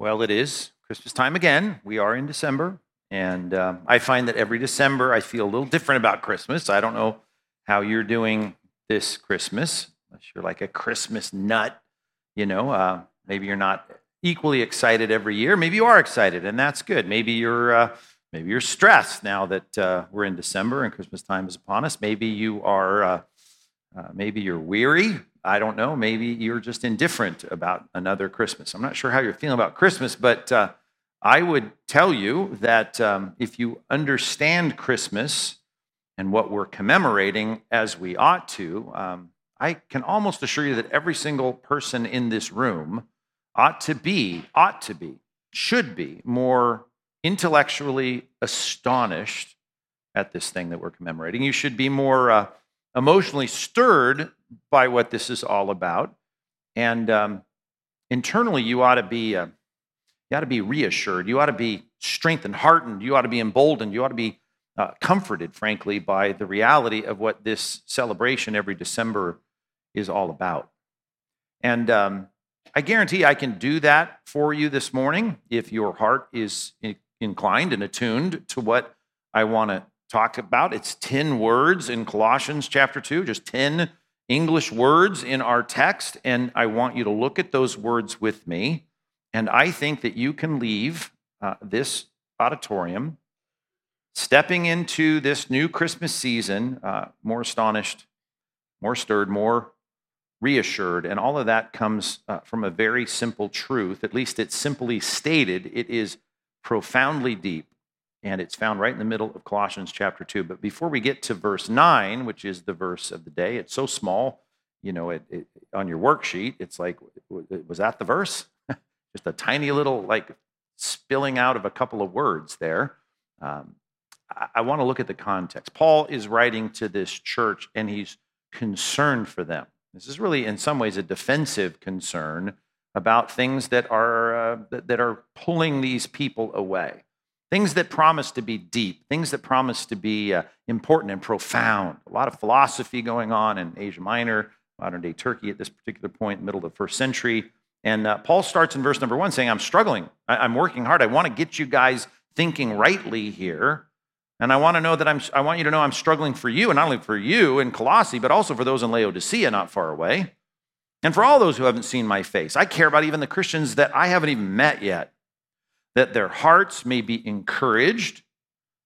Well, it is Christmas time again. We are in December. And uh, I find that every December I feel a little different about Christmas. I don't know how you're doing this Christmas, unless you're like a Christmas nut. You know, uh, maybe you're not equally excited every year. Maybe you are excited, and that's good. Maybe you're uh, maybe you're stressed now that uh, we're in December and Christmas time is upon us. Maybe you are uh, uh, maybe you're weary. I don't know. Maybe you're just indifferent about another Christmas. I'm not sure how you're feeling about Christmas, but uh, I would tell you that um, if you understand Christmas and what we're commemorating as we ought to, um, I can almost assure you that every single person in this room ought to be, ought to be, should be more intellectually astonished at this thing that we're commemorating. You should be more uh, emotionally stirred by what this is all about. And um, internally, you ought to be. Uh, you ought to be reassured. You ought to be strengthened, heartened. You ought to be emboldened. You ought to be uh, comforted, frankly, by the reality of what this celebration every December is all about. And um, I guarantee I can do that for you this morning if your heart is inclined and attuned to what I want to talk about. It's 10 words in Colossians chapter 2, just 10 English words in our text. And I want you to look at those words with me. And I think that you can leave uh, this auditorium stepping into this new Christmas season uh, more astonished, more stirred, more reassured. And all of that comes uh, from a very simple truth. At least it's simply stated, it is profoundly deep and it's found right in the middle of Colossians chapter 2. But before we get to verse 9, which is the verse of the day, it's so small, you know, it, it, on your worksheet, it's like, was that the verse? Just a tiny little, like, spilling out of a couple of words there. Um, I, I want to look at the context. Paul is writing to this church, and he's concerned for them. This is really, in some ways, a defensive concern about things that are, uh, that, that are pulling these people away things that promise to be deep, things that promise to be uh, important and profound. A lot of philosophy going on in Asia Minor, modern day Turkey at this particular point, middle of the first century. And uh, Paul starts in verse number one saying, I'm struggling. I- am working hard. I want to get you guys thinking rightly here. And I want to know that I'm, I want you to know I'm struggling for you, and not only for you in Colossae, but also for those in Laodicea, not far away. And for all those who haven't seen my face. I care about even the Christians that I haven't even met yet that their hearts may be encouraged,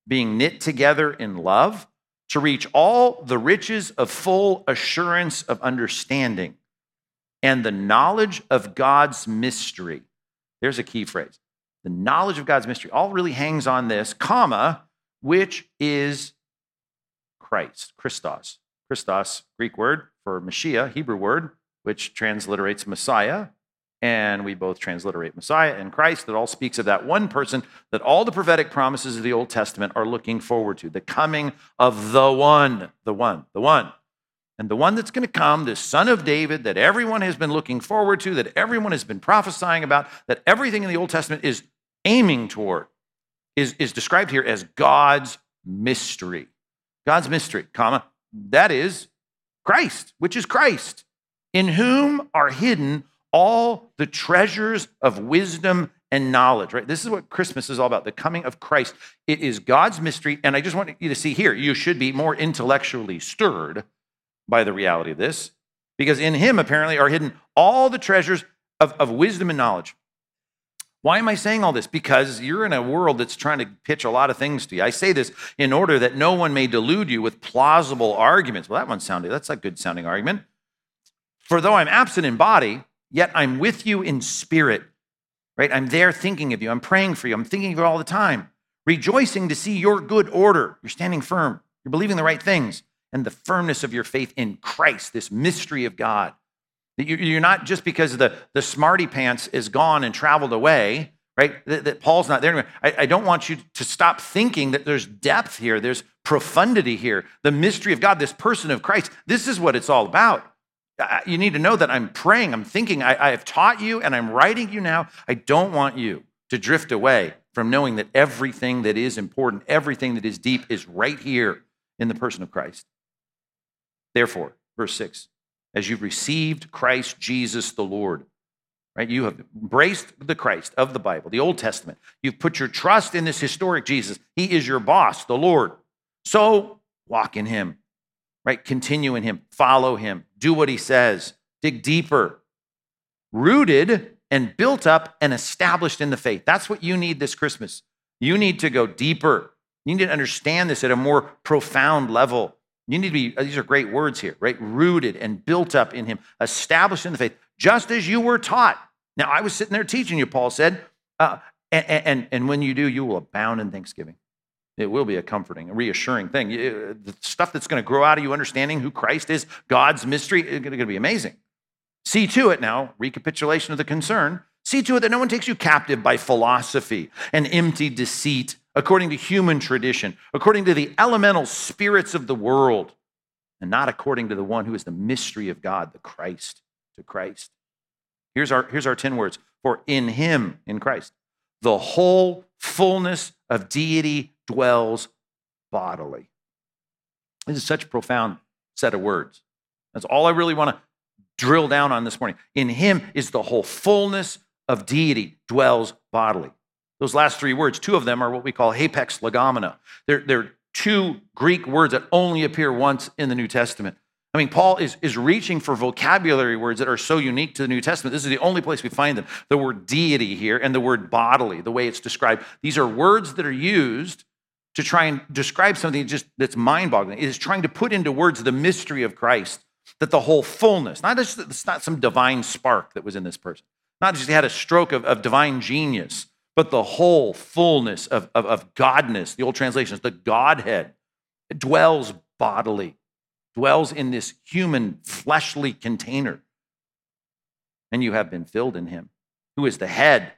being knit together in love, to reach all the riches of full assurance of understanding and the knowledge of God's mystery. There's a key phrase. The knowledge of God's mystery all really hangs on this, comma, which is Christ, Christos. Christos, Greek word for Mashiach, Hebrew word, which transliterates Messiah, and we both transliterate Messiah and Christ. That all speaks of that one person that all the prophetic promises of the Old Testament are looking forward to the coming of the one, the one, the one. And the one that's going to come, the son of David, that everyone has been looking forward to, that everyone has been prophesying about, that everything in the Old Testament is aiming toward, is, is described here as God's mystery. God's mystery, comma, that is Christ, which is Christ, in whom are hidden all the treasures of wisdom and knowledge, right? This is what Christmas is all about the coming of Christ. It is God's mystery. And I just want you to see here, you should be more intellectually stirred by the reality of this, because in Him apparently are hidden all the treasures of, of wisdom and knowledge. Why am I saying all this? Because you're in a world that's trying to pitch a lot of things to you. I say this in order that no one may delude you with plausible arguments. Well, that one sounded, that's a good sounding argument. For though I'm absent in body, yet I'm with you in spirit, right? I'm there thinking of you. I'm praying for you. I'm thinking of you all the time, rejoicing to see your good order. You're standing firm. You're believing the right things and the firmness of your faith in Christ, this mystery of God. That you're not just because the, the smarty pants is gone and traveled away, right? That, that Paul's not there anymore. I, I don't want you to stop thinking that there's depth here, there's profundity here, the mystery of God, this person of Christ. This is what it's all about. You need to know that I'm praying, I'm thinking, I, I have taught you and I'm writing you now. I don't want you to drift away from knowing that everything that is important, everything that is deep is right here in the person of Christ. Therefore, verse 6 as you've received Christ Jesus the Lord, right? You have embraced the Christ of the Bible, the Old Testament. You've put your trust in this historic Jesus. He is your boss, the Lord. So walk in him, right? Continue in him, follow him, do what he says, dig deeper, rooted and built up and established in the faith. That's what you need this Christmas. You need to go deeper. You need to understand this at a more profound level. You need to be, these are great words here, right? Rooted and built up in him, established in the faith, just as you were taught. Now, I was sitting there teaching you, Paul said, uh, and, and, and when you do, you will abound in thanksgiving. It will be a comforting, a reassuring thing. The stuff that's going to grow out of you understanding who Christ is, God's mystery, is going to be amazing. See to it now, recapitulation of the concern. See to it that no one takes you captive by philosophy and empty deceit, according to human tradition, according to the elemental spirits of the world, and not according to the one who is the mystery of God, the Christ, to Christ. Here's our, here's our 10 words For in him, in Christ, the whole fullness of deity dwells bodily. This is such a profound set of words. That's all I really want to drill down on this morning. In him is the whole fullness of deity dwells bodily. Those last three words, two of them are what we call hapax legomena. They're, they're two Greek words that only appear once in the New Testament. I mean, Paul is, is reaching for vocabulary words that are so unique to the New Testament. This is the only place we find them. The word deity here and the word bodily, the way it's described. These are words that are used to try and describe something just that's mind-boggling. It is trying to put into words the mystery of Christ, that the whole fullness, not just it's not some divine spark that was in this person, not just he had a stroke of, of divine genius, but the whole fullness of, of, of Godness, the old translations, the Godhead, dwells bodily dwells in this human fleshly container. And you have been filled in him, who is the head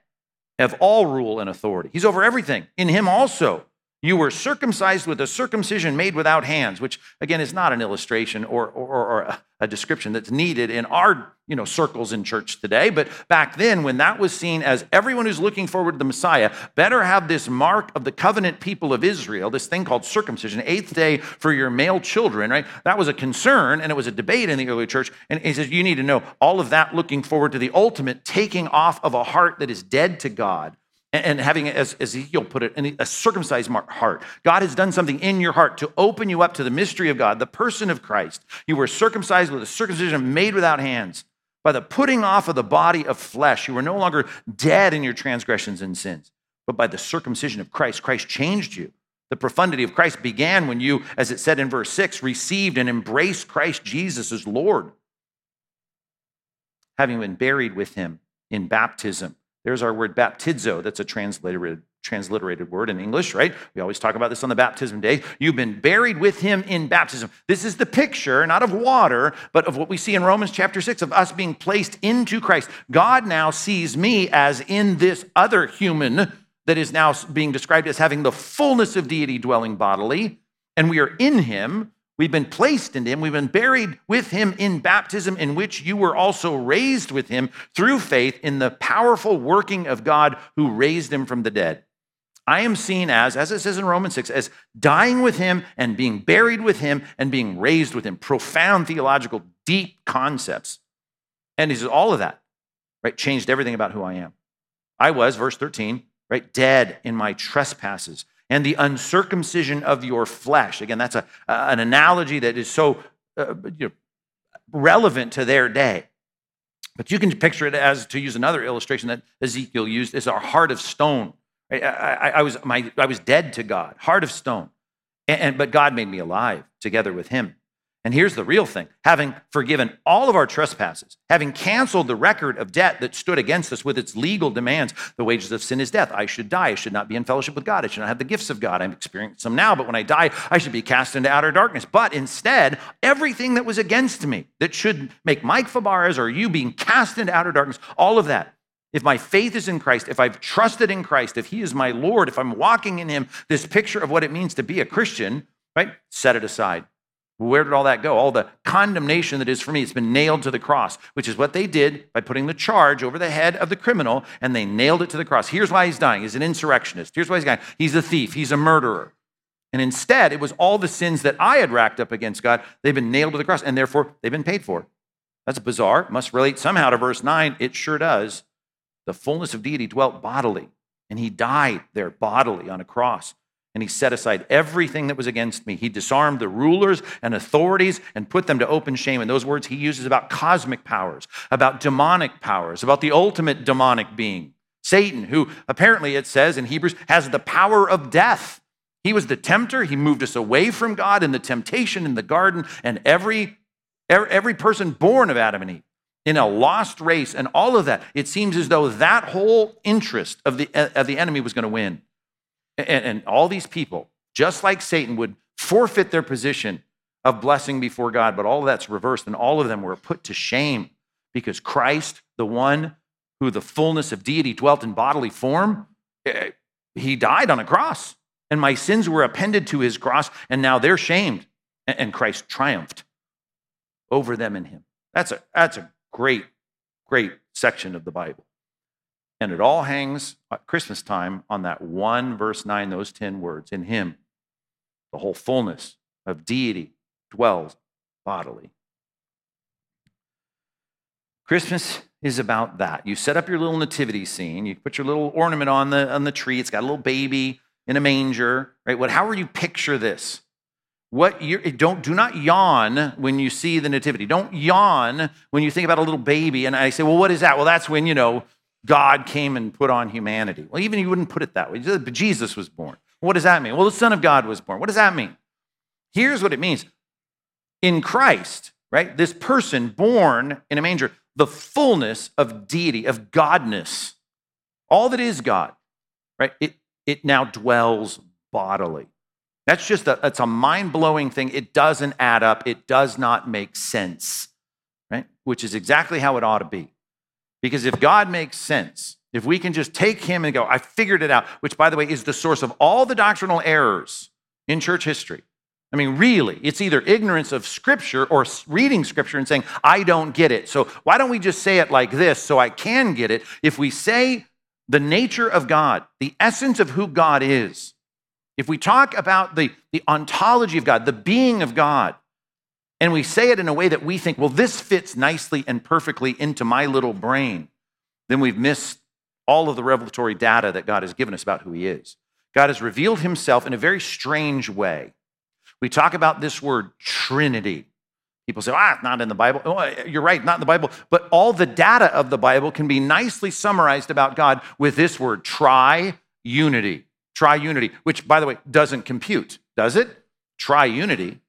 of all rule and authority. He's over everything. In him also you were circumcised with a circumcision made without hands, which again is not an illustration or, or, or, a description that's needed in our you know, circles in church today. But back then, when that was seen as everyone who's looking forward to the Messiah better have this mark of the covenant people of Israel, this thing called circumcision, eighth day for your male children, right? That was a concern and it was a debate in the early church. And he says, you need to know all of that looking forward to the ultimate taking off of a heart that is dead to God and having, as Ezekiel put it, a circumcised heart. God has done something in your heart to open you up to the mystery of God, the person of Christ. You were circumcised with a circumcision made without hands. By the putting off of the body of flesh, you were no longer dead in your transgressions and sins, but by the circumcision of Christ, Christ changed you. The profundity of Christ began when you, as it said in verse 6, received and embraced Christ Jesus as Lord, having been buried with him in baptism there's our word baptizo. That's a transliterated, transliterated word in English, right? We always talk about this on the baptism day. You've been buried with him in baptism. This is the picture, not of water, but of what we see in Romans chapter 6 of us being placed into Christ. God now sees me as in this other human that is now being described as having the fullness of deity dwelling bodily, and we are in him. We've been placed in him. We've been buried with him in baptism, in which you were also raised with him through faith in the powerful working of God who raised him from the dead. I am seen as, as it says in Romans 6, as dying with him and being buried with him and being raised with him. Profound theological, deep concepts. And he says, all of that, right, changed everything about who I am. I was, verse 13, right, dead in my trespasses and the uncircumcision of your flesh. Again, that's a, an analogy that is so uh, you know, relevant to their day. But you can picture it as, to use another illustration that Ezekiel used, is our heart of stone. I, I, I was, my, I was dead to God, heart of stone. And, and, but God made me alive together with him. And here's the real thing having forgiven all of our trespasses, having canceled the record of debt that stood against us with its legal demands, the wages of sin is death. I should die. I should not be in fellowship with God. I should not have the gifts of God. I'm experiencing some now, but when I die, I should be cast into outer darkness. But instead, everything that was against me that should make Mike Fabarez or you being cast into outer darkness, all of that, if my faith is in Christ, if I've trusted in Christ, if He is my Lord, if I'm walking in Him, this picture of what it means to be a Christian, right? Set it aside. Where did all that go? All the condemnation that is for me, it's been nailed to the cross, which is what they did by putting the charge over the head of the criminal and they nailed it to the cross. Here's why he's dying. He's an insurrectionist. Here's why he's dying. He's a thief. He's a murderer. And instead, it was all the sins that I had racked up against God. They've been nailed to the cross and therefore they've been paid for. That's bizarre. Must relate somehow to verse 9. It sure does. the fullness of deity dwelt bodily, and he died there bodily on a cross. And he set aside everything that was against me. He disarmed the rulers and authorities and put them to open shame. And those words he uses about cosmic powers, about demonic powers, about the ultimate demonic being, Satan, who apparently it says in Hebrews has the power of death. He was the tempter. He moved us away from God in the temptation in the garden. And every, er, every person born of Adam and Eve in a lost race and all of that, it seems as though that whole interest of the, of the enemy was going to win. And, and all these people, just like Satan, would forfeit their position of blessing before God, but all of that's reversed, and all of them were put to shame because Christ, the one who the fullness of deity dwelt in bodily form, eh, he died on a cross, and my sins were appended to his cross, and now they're shamed, and Christ triumphed over them in him. That's a, that's a Great, great section of the Bible. And it all hangs at Christmas time on that one verse 9, those 10 words. In him, the whole fullness of deity dwells bodily. Christmas is about that. You set up your little nativity scene, you put your little ornament on the, on the tree, it's got a little baby in a manger, right? What, how would you picture this? What you don't do not yawn when you see the nativity. Don't yawn when you think about a little baby. And I say, well, what is that? Well, that's when you know God came and put on humanity. Well, even you wouldn't put it that way. Jesus was born. What does that mean? Well, the Son of God was born. What does that mean? Here's what it means. In Christ, right? This person born in a manger, the fullness of deity, of godness, all that is God, right? It, it now dwells bodily. That's just a, a mind blowing thing. It doesn't add up. It does not make sense, right? Which is exactly how it ought to be. Because if God makes sense, if we can just take him and go, I figured it out, which by the way is the source of all the doctrinal errors in church history. I mean, really, it's either ignorance of Scripture or reading Scripture and saying, I don't get it. So why don't we just say it like this so I can get it? If we say the nature of God, the essence of who God is, if we talk about the, the ontology of God, the being of God, and we say it in a way that we think, well, this fits nicely and perfectly into my little brain, then we've missed all of the revelatory data that God has given us about who He is. God has revealed Himself in a very strange way. We talk about this word Trinity. People say, ah, not in the Bible. Oh, you're right, not in the Bible. But all the data of the Bible can be nicely summarized about God with this word, tri-unity triunity, which, by the way, doesn't compute, does it? Triunity.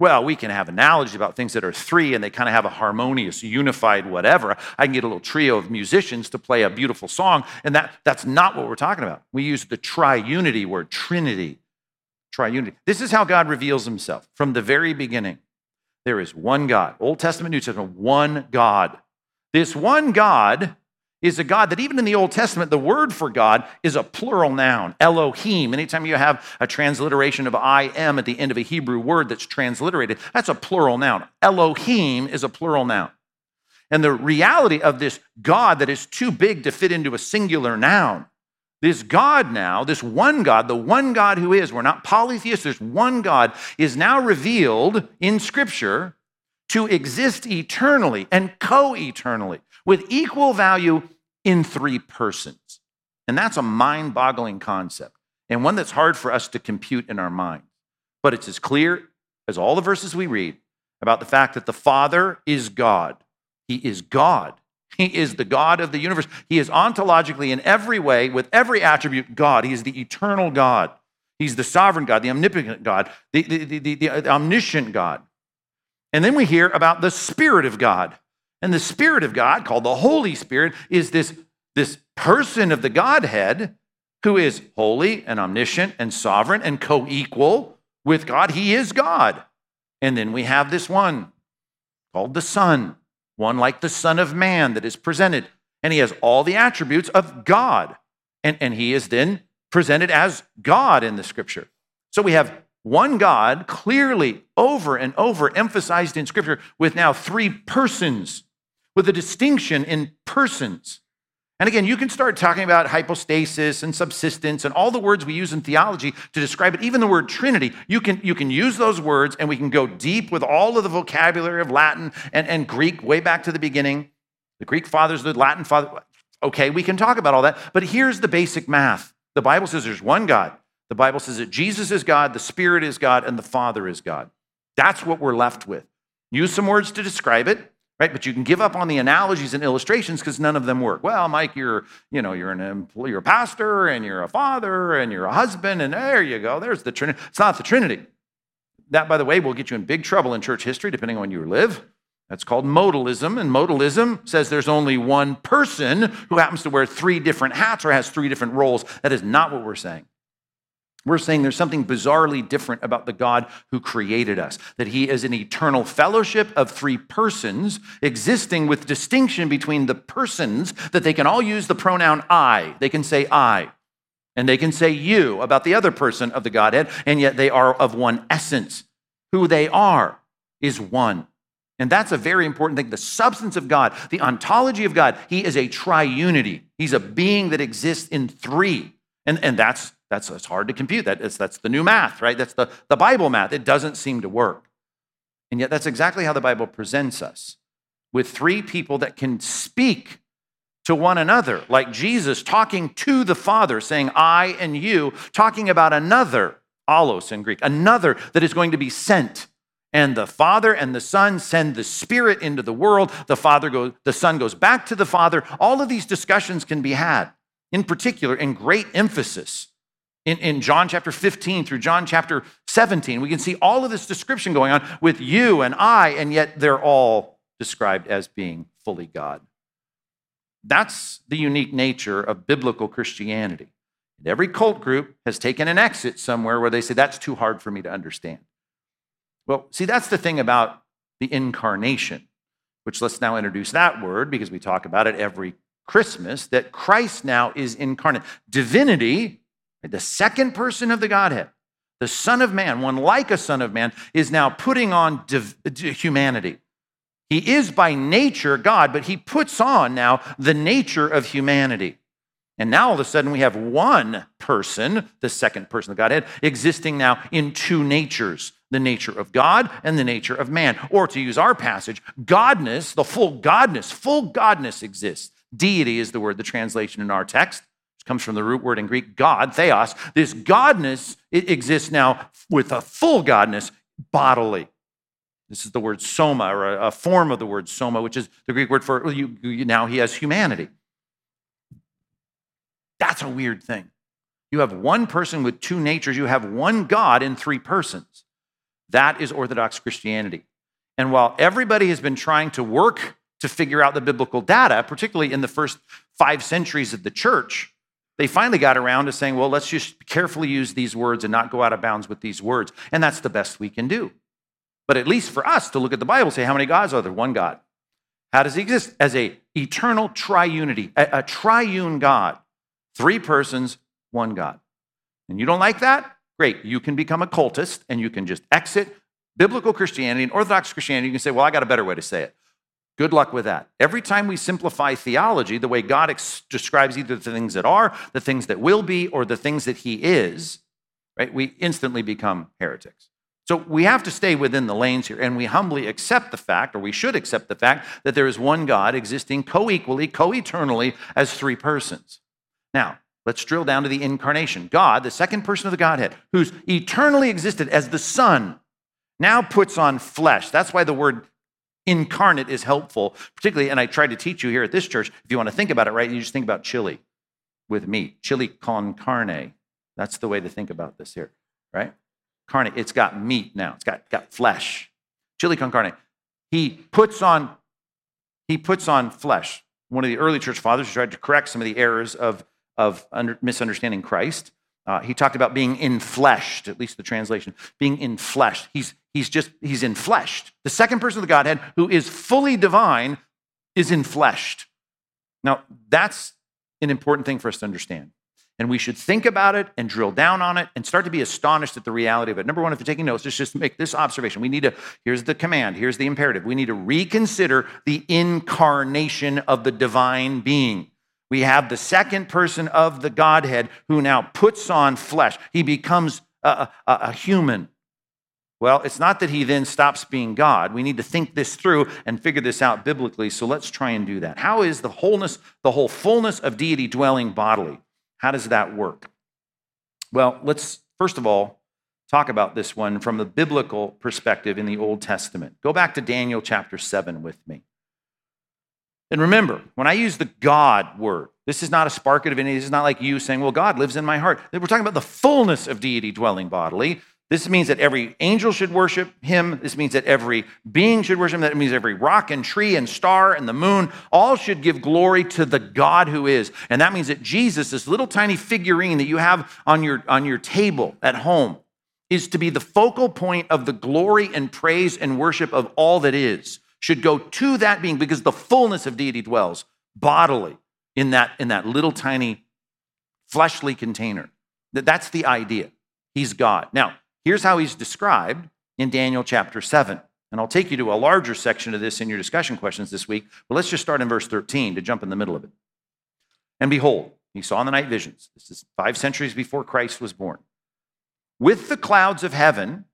Well, we can have analogies about things that are three and they kind of have a harmonious, unified whatever. I can get a little trio of musicians to play a beautiful song, and that, that's not what we're talking about. We use the triunity word, trinity, triunity. This is how God reveals himself from the very beginning. There is one God, Old Testament, New Testament, one God. This one God is a God that even in the Old Testament, the word for God is a plural noun, Elohim. Anytime you have a transliteration of I am at the end of a Hebrew word that's transliterated, that's a plural noun. Elohim is a plural noun. And the reality of this God that is too big to fit into a singular noun, this God now, this one God, the one God who is, we're not polytheists, there's one God, is now revealed in Scripture to exist eternally and co eternally with equal value in three persons. And that's a mind boggling concept and one that's hard for us to compute in our mind. But it's as clear as all the verses we read about the fact that the Father is God. He is God. He is the God of the universe. He is ontologically, in every way, with every attribute, God. He is the eternal God. He's the sovereign God, the omnipotent God, the, the, the, the, omniscient God. And then we hear about the Spirit of God. And the Spirit of God, called the Holy Spirit, is this, this person of the Godhead who is holy and omniscient and sovereign and co equal with God. He is God. And then we have this one called the Son, one like the Son of Man that is presented. And he has all the attributes of God. And, and he is then presented as God in the scripture. So we have one God clearly over and over emphasized in scripture with now three persons with a distinction in persons. And again, you can start talking about hypostasis and subsistence and all the words we use in theology to describe it, even the word Trinity. You can, you can use those words and we can go deep with all of the vocabulary of Latin and, and Greek way back to the beginning. The Greek fathers, the Latin fathers, Okay, we can talk about all that, but here's the basic math. The Bible says there's one God. The Bible says that Jesus is God, the Spirit is God, and the Father is God. That's what we're left with. Use some words to describe it, right? But you can give up on the analogies and illustrations because none of them work. Well, Mike, you're, you know, you're an employee, you're a pastor and you're a father and you're a husband, and there you go. There's the Trinity. It's not the Trinity. That, by the way, will get you in big trouble in church history, depending on when you live. That's called modalism. And modalism says there's only one person who happens to wear three different hats or has three different roles. That is not what we're saying. We're saying there's something bizarrely different about the God who created us, that he is an eternal fellowship of three persons existing with distinction between the persons, that they can all use the pronoun I. They can say I. And they can say you about the other person of the Godhead, and yet they are of one essence. Who they are is one. And that's a very important thing. The substance of God, the ontology of God, He is a triunity. He's a being that exists in three. And, and that's, that's it's hard to compute. That is, that's the new math, right? That's the, the Bible math. It doesn't seem to work. And yet, that's exactly how the Bible presents us with three people that can speak to one another, like Jesus talking to the Father, saying, I and you, talking about another, allos in Greek, another that is going to be sent. And the Father and the Son send the Spirit into the world. The Father goes, the Son goes back to the Father. All of these discussions can be had, in particular, in great emphasis. In, in John chapter 15 through John chapter 17, we can see all of this description going on with you and I, and yet they're all described as being fully God. That's the unique nature of biblical Christianity. And every cult group has taken an exit somewhere where they say, that's too hard for me to understand. Well, see, that's the thing about the incarnation, which let's now introduce that word because we talk about it every Christmas that Christ now is incarnate. Divinity, the second person of the Godhead, the Son of Man, one like a Son of Man, is now putting on div- humanity. He is by nature God, but he puts on now the nature of humanity. And now all of a sudden we have one person, the second person of Godhead, existing now in two natures the nature of God and the nature of man. Or to use our passage, godness, the full godness, full godness exists. Deity is the word, the translation in our text. Comes from the root word in Greek, God, theos. This godness it exists now with a full godness bodily. This is the word soma, or a, form of the word soma, which is the Greek word for you, you, now he has humanity. That's a weird thing. You have one person with two natures, you have one God in three persons. That is Orthodox Christianity. And while everybody has been trying to work to figure out the biblical data, particularly in the first five centuries of the church, they finally got around to saying, well, let's just carefully use these words and not go out of bounds with these words. And that's the best we can do. But at least for us to look at the Bible, say, how many gods are there? One God. How does he exist? As a eternal triunity, a, a triune God. Three persons, one God. And you don't like that? Great. You can become a cultist and you can just exit biblical Christianity and Orthodox Christianity. You can say, well, I got a better way to say it. Good luck with that. Every time we simplify theology, the way God ex- describes either the things that are, the things that will be, or the things that He is, right, we instantly become heretics. So we have to stay within the lanes here, and we humbly accept the fact, or we should accept the fact, that there is one God existing co equally, co eternally as three persons. Now, let's drill down to the incarnation. God, the second person of the Godhead, who's eternally existed as the Son, now puts on flesh. That's why the word incarnate is helpful, particularly, and I tried to teach you here at this church. If you want to think about it right, you just think about chili with meat, chili con carne. That's the way to think about this here, right? carne. It's got meat now. It's got, got flesh. Chili con carne. He puts on he puts on flesh. One of the early church fathers who tried to correct some of the errors of, of under, misunderstanding Christ. Uh, he talked about being infleshed, at least the translation, being infleshed. He's, he's just, he's infleshed. The second person of the Godhead, who is fully divine, is infleshed. Now, that's an important thing for us to understand. And we should think about it and drill down on it and start to be astonished at the reality of it. Number one, if you're taking notes, just, just make this observation. We need to, here's the command, here's the imperative. We need to reconsider the incarnation of the divine being. We have the second person of the Godhead who now puts on flesh. He becomes a, a, a human. Well, it's not that he then stops being God. We need to think this through and figure this out biblically. So let's try and do that. How is the wholeness, the whole fullness of deity dwelling bodily? How does that work? Well, let's first of all talk about this one from the biblical perspective in the Old Testament. Go back to Daniel chapter 7 with me. And remember, when I use the God word, this is not a spark of divinity. This is not like you saying, well, God lives in my heart. We're talking about the fullness of deity dwelling bodily. This means that every angel should worship him. This means that every being should worship him. That means every rock and tree and star and the moon all should give glory to the God who is. And that means that Jesus, this little tiny figurine that you have on your, on your table at home, is to be the focal point of the glory and praise and worship of all that is, should go to that being because the fullness of deity dwells bodily in that, in that little tiny fleshly container. That's the idea. He's God. Now, Here's how he's described in Daniel chapter 7. And I'll take you to a larger section of this in your discussion questions this week, but let's just start in verse 13 to jump in the middle of it. And behold, he saw in the night visions. This is five centuries before Christ was born. With the clouds of heaven,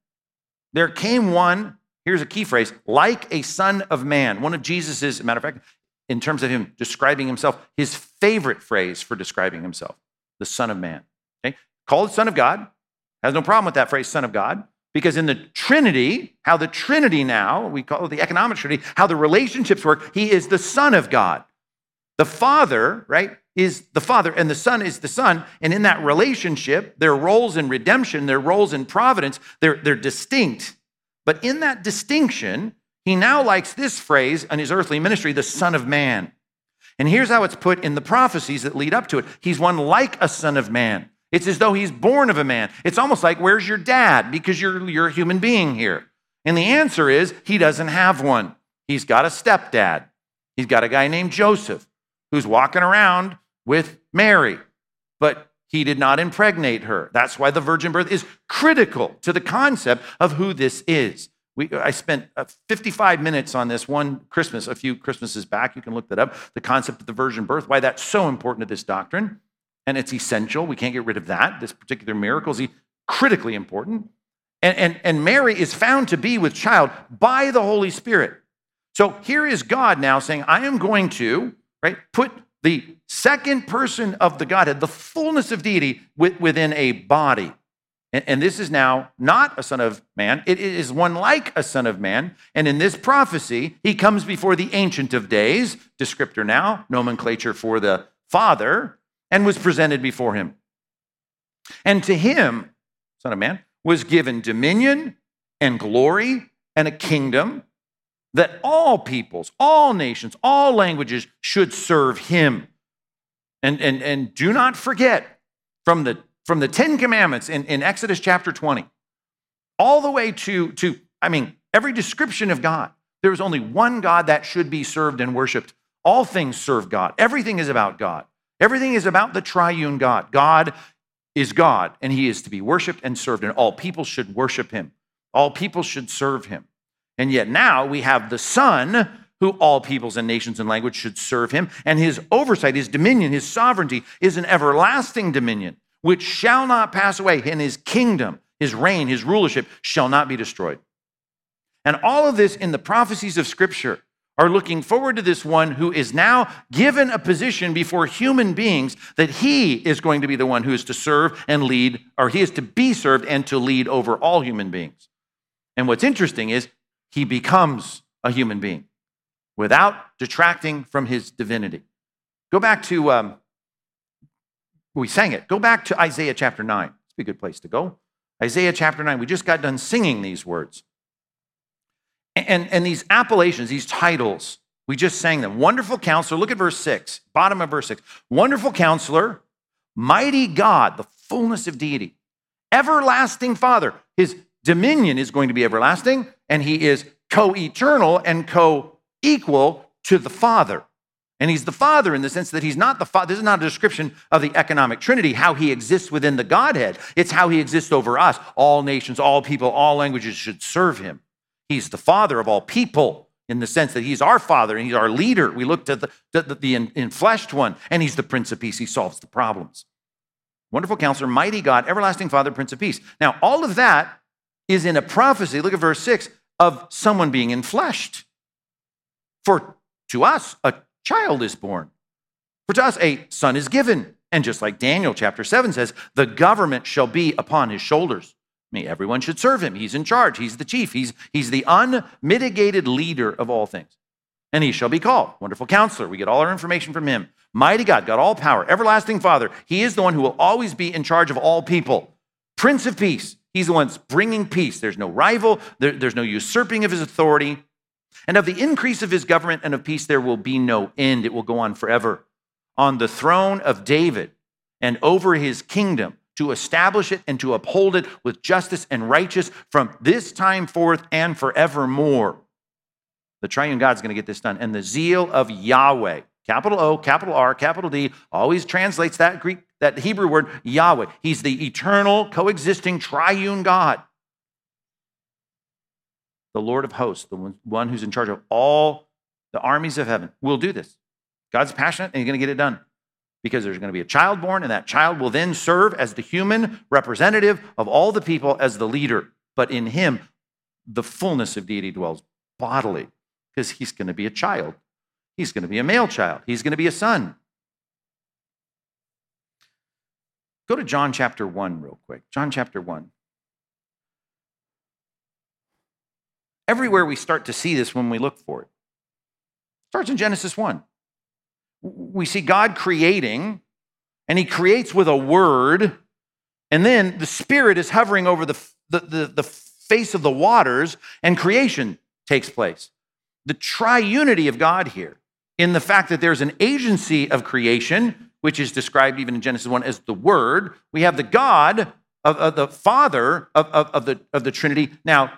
there came one, here's a key phrase, like a son of man. One of Jesus's, matter of fact, in terms of him describing himself, his favorite phrase for describing himself, the Son of Man. Okay? Called Son of God, has no problem with that phrase, Son of God, because in the Trinity, how the Trinity now, we call it the economic Trinity, how the relationships work, he is the Son of God. The Father, right, is the Father, and the Son is the Son. And in that relationship, their roles in redemption, their roles in providence, they're, they're distinct. But in that distinction, he now likes this phrase in his earthly ministry, the Son of Man. And here's how it's put in the prophecies that lead up to it He's one like a Son of Man. It's as though he's born of a man. It's almost like, where's your dad? Because you're, you're a human being here. And the answer is, he doesn't have one. He's got a stepdad. He's got a guy named Joseph who's walking around with Mary, but he did not impregnate her. That's why the virgin birth is critical to the concept of who this is. We, I spent uh, 55 minutes on this one Christmas, a few Christmases back. You can look that up. The concept of the virgin birth, why that's so important to this doctrine and it's essential. We can't get rid of that. This particular miracle is critically important. And, and, and Mary is found to be with child by the Holy Spirit. So here is God now saying, I am going to, right, put the second person of the Godhead, the fullness of deity, within a body. And, this is now not a son of man, it is one like a son of man. And in this prophecy, he comes before the Ancient of Days, descriptor now, nomenclature for the Father, and was presented before him. And to him, Son of Man, was given dominion and glory and a kingdom that all peoples, all nations, all languages should serve him. And, and, and do not forget from the, from the Ten Commandments in, in Exodus chapter 20, all the way to, to, I mean, every description of God, there is only one God that should be served and worshiped. All things serve God, everything is about God. Everything is about the triune God. God is God, and he is to be worshiped and served, and all people should worship him. All people should serve him. And yet now we have the Son, who all peoples and nations and language should serve him, and his oversight, his dominion, his sovereignty is an everlasting dominion, which shall not pass away, and his kingdom, his reign, his rulership shall not be destroyed. And all of this in the prophecies of Scripture are looking forward to this one who is now given a position before human beings that he is going to be the one who is to serve and lead, or he is to be served and to lead over all human beings. And what's interesting is he becomes a human being without detracting from his divinity. Go back to, um, we sang it. Go back to Isaiah chapter 9. It's a good place to go. Isaiah chapter 9. We just got done singing these words. And, and these appellations, these titles, we just sang them. Wonderful counselor, look at verse six, bottom of verse six. Wonderful counselor, mighty God, the fullness of deity, everlasting Father. His dominion is going to be everlasting, and he is co eternal and co equal to the Father. And he's the Father in the sense that he's not the Father. This is not a description of the economic Trinity, how he exists within the Godhead. It's how he exists over us. All nations, all people, all languages should serve him. He's the father of all people in the sense that he's our father and he's our leader. We look to the, the, the infleshed one, and he's the Prince of Peace. He solves the problems. Wonderful counselor, mighty God, everlasting Father, Prince of Peace. Now, all of that is in a prophecy, look at verse 6, of someone being enfleshed. For to us, a child is born. For to us, a son is given. And just like Daniel chapter 7 says, the government shall be upon his shoulders. I mean, everyone should serve him. He's in charge. He's the chief. He's, he's the unmitigated leader of all things. And he shall be called Wonderful Counselor. We get all our information from him. Mighty God, got all power. Everlasting Father. He is the one who will always be in charge of all people. Prince of Peace. He's the one that's bringing peace. There's no rival, there, there's no usurping of his authority. And of the increase of his government and of peace, there will be no end. It will go on forever. On the throne of David and over his kingdom, to establish it and to uphold it with justice and righteous from this time forth and forevermore. The triune God's going to get this done. And the zeal of Yahweh, capital O, capital R, capital D, always translates that Greek, that Hebrew word Yahweh. He's the eternal, coexisting, triune God. The Lord of hosts, the one who's in charge of all the armies of heaven, will do this. God's passionate and he's going to get it done because there's going to be a child born, and that child will then serve as the human representative of all the people as the leader. But in him, the fullness of deity dwells bodily because he's going to be a child. He's going to be a male child. He's going to be a son. Go to John chapter 1 real quick. John chapter 1. Everywhere we start to see this when we look for it. Starts in Genesis 1 we see God creating, and He creates with a word, and then the Spirit is hovering over the, the, the, the face of the waters, and creation takes place. The triunity of God here, in the fact that there's an agency of creation, which is described even in Genesis 1 as the Word. We have the God of, of the Father of, of, of, the, of the Trinity now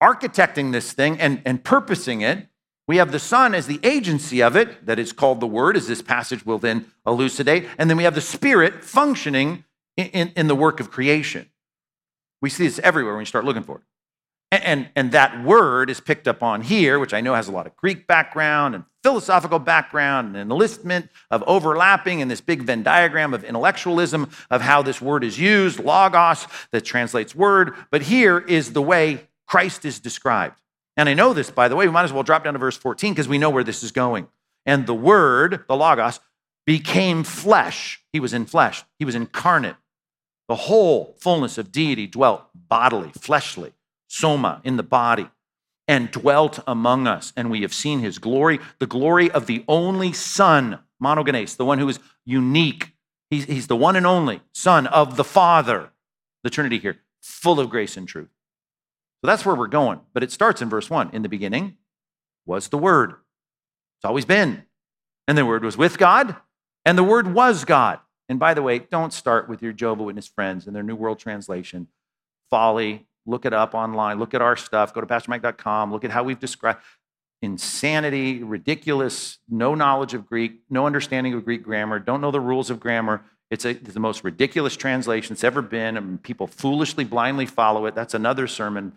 architecting this thing and, and purposing it. We have the Son as the agency of it, that is called the Word, as this passage will then elucidate. And then we have the Spirit functioning in, in, in the work of creation. We see this everywhere when you start looking for it. And, and, and, that word is picked up on here, which I know has a lot of Greek background and philosophical background and an enlistment of overlapping in this big Venn diagram of intellectualism of how this word is used, logos, that translates word. But here is the way Christ is described. And I know this, by the way, we might as well drop down to verse 14 because we know where this is going. And the Word, the Logos, became flesh. He was in flesh, he was incarnate. The whole fullness of deity dwelt bodily, fleshly, soma, in the body, and dwelt among us. And we have seen his glory, the glory of the only Son, monogenes, the one who is unique. He's, he's the one and only Son of the Father, the Trinity here, full of grace and truth. So that's where we're going. But it starts in verse 1. In the beginning was the Word. It's always been. And the Word was with God, and the Word was God. And by the way, don't start with your Jehovah Witness friends and their New World Translation. Folly. Look it up online. Look at our stuff. Go to pastormike.com. Look at how we've described insanity, ridiculous, no knowledge of Greek, no understanding of Greek grammar, don't know the rules of grammar. It's, a, it's the most ridiculous translation it's ever been, and people foolishly, blindly follow it. That's another sermon.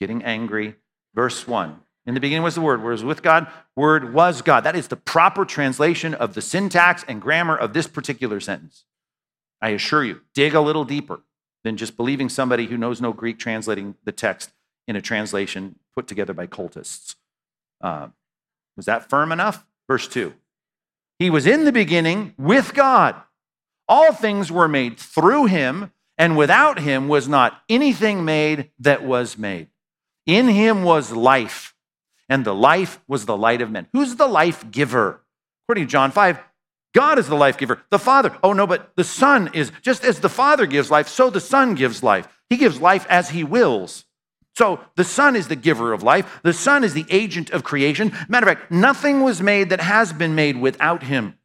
Getting angry. Verse 1. In the beginning was the Word, was with God, Word was God. That is the proper translation of the syntax and grammar of this particular sentence. I assure you, dig a little deeper than just believing somebody who knows no Greek translating the text in a translation put together by cultists. Uh, was that firm enough? Verse 2. He was in the beginning with God. All things were made through him, and without him was not anything made that was made. In him was life, and the life was the light of men. Who's the life giver? According to John 5, God is the life giver. The Father, oh no, but the Son is just as the Father gives life, so the Son gives life. He gives life as he wills. So the Son is the giver of life. The Son is the agent of creation. Matter of fact, nothing was made that has been made without him.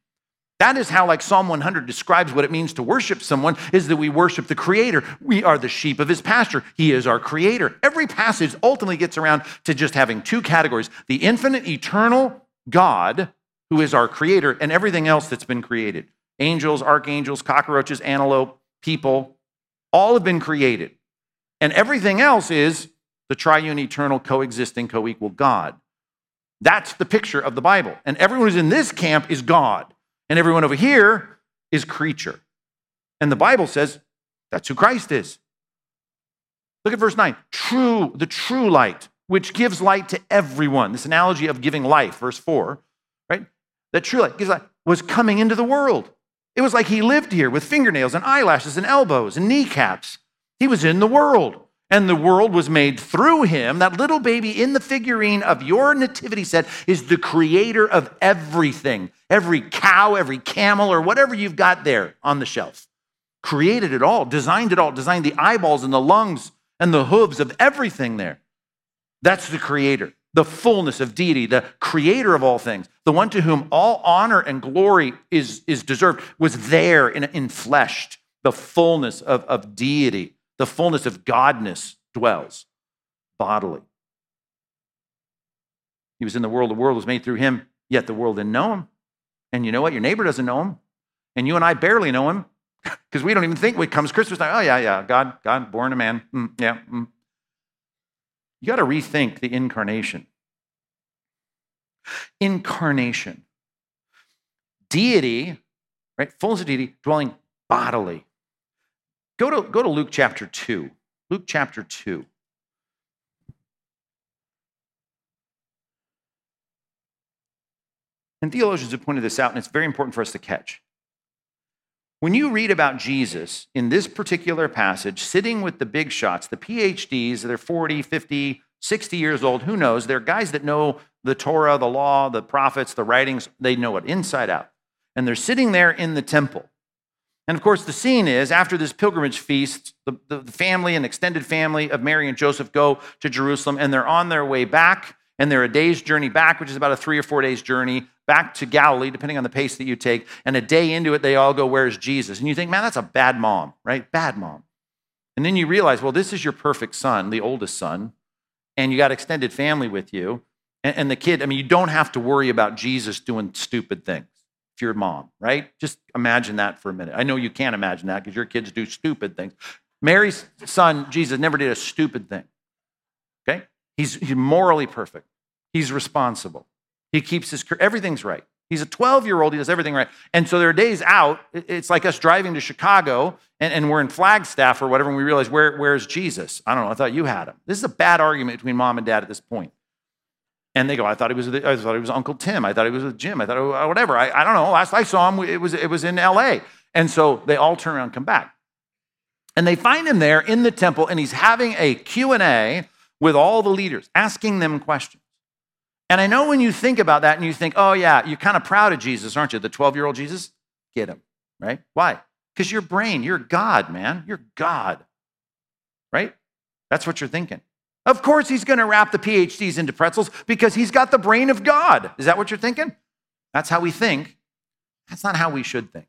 That is how, like Psalm 100 describes what it means to worship someone, is that we worship the Creator. We are the sheep of His pasture. He is our Creator. Every passage ultimately gets around to just having two categories the infinite, eternal God, who is our Creator, and everything else that's been created angels, archangels, cockroaches, antelope, people, all have been created. And everything else is the triune, eternal, coexisting, co equal God. That's the picture of the Bible. And everyone who's in this camp is God. And everyone over here is creature. And the Bible says that's who Christ is. Look at verse 9. True, the true light, which gives light to everyone. This analogy of giving life, verse 4, right? That true light gives was coming into the world. It was like he lived here with fingernails and eyelashes and elbows and kneecaps. He was in the world, and the world was made through him. That little baby in the figurine of your nativity set is the creator of everything every cow, every camel, or whatever you've got there on the shelf. Created it all, designed it all, designed the eyeballs and the lungs and the hooves of everything there. That's the creator, the fullness of deity, the creator of all things, the one to whom all honor and glory is, is deserved, was there in, in fleshed. The fullness of, of deity, the fullness of godness dwells bodily. He was in the world, the world was made through him, yet the world didn't know him. And you know what? Your neighbor doesn't know him. And you and I barely know him because we don't even think when it comes Christmas time, oh, yeah, yeah, God, God, born a man. Mm, yeah. Mm. You got to rethink the incarnation. Incarnation. Deity, right? Fullness of deity, dwelling bodily. Go to, go to Luke chapter 2. Luke chapter 2. And theologians have pointed this out, and it's very important for us to catch. When you read about Jesus in this particular passage, sitting with the big shots, the PhDs, they're 40, 50, 60 years old, who knows? They're guys that know the Torah, the law, the prophets, the writings, they know it inside out. And they're sitting there in the temple. And of course, the scene is after this pilgrimage feast, the, the, family and extended family of Mary and Joseph go to Jerusalem, and they're on their way back, and they're a day's journey back, which is about a three or four days journey back to Galilee, depending on the pace that you take. And a day into it, they all go, Where's Jesus? And you think, Man, that's a bad mom, right? Bad mom. And then you realize, well, this is your perfect son, the oldest son, and you got extended family with you. And, and the kid, I mean, you don't have to worry about Jesus doing stupid things if you're a mom, right? Just imagine that for a minute. I know you can't imagine that because your kids do stupid things. Mary's son, Jesus, never did a stupid thing. He's, he's morally perfect. He's responsible. He keeps his, everything's right. He's a 12 year old, he does everything right. And so there are days out, it's like us driving to Chicago and, and we're in Flagstaff or whatever, and we realize, Where, where's Jesus? I don't know, I thought you had him. This is a bad argument between mom and dad at this point. And they go, I thought he was, I thought he was Uncle Tim. I thought he was with Jim. I thought, was, whatever. I, I don't know. Last I saw him, it was, it was in LA. And so they all turn around come back. And they find him there in the temple, and he's having a Q&A with all the leaders, asking them questions. And I know when you think about that and you think, oh, yeah, you're kind of proud of Jesus, aren't you? The 12 year old Jesus? Get him, right? Why? Because your brain, you're God, man. You're God, right? That's what you're thinking. Of course, he's going to wrap the PhDs into pretzels because he's got the brain of God. Is that what you're thinking? That's how we think. That's not how we should think.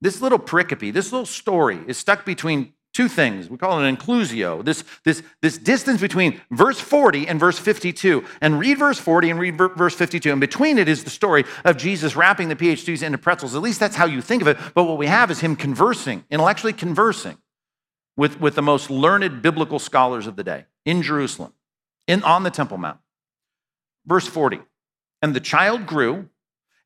This little pericope, this little story is stuck between two things. We call it an inclusio, this, this, this distance between verse 40 and verse 52. And read verse 40 and read verse 52. And between it is the story of Jesus wrapping the PhDs into pretzels. At least that's how you think of it. But what we have is him conversing, intellectually conversing with, with the most learned biblical scholars of the day in Jerusalem, in, on the Temple Mount. Verse 40 And the child grew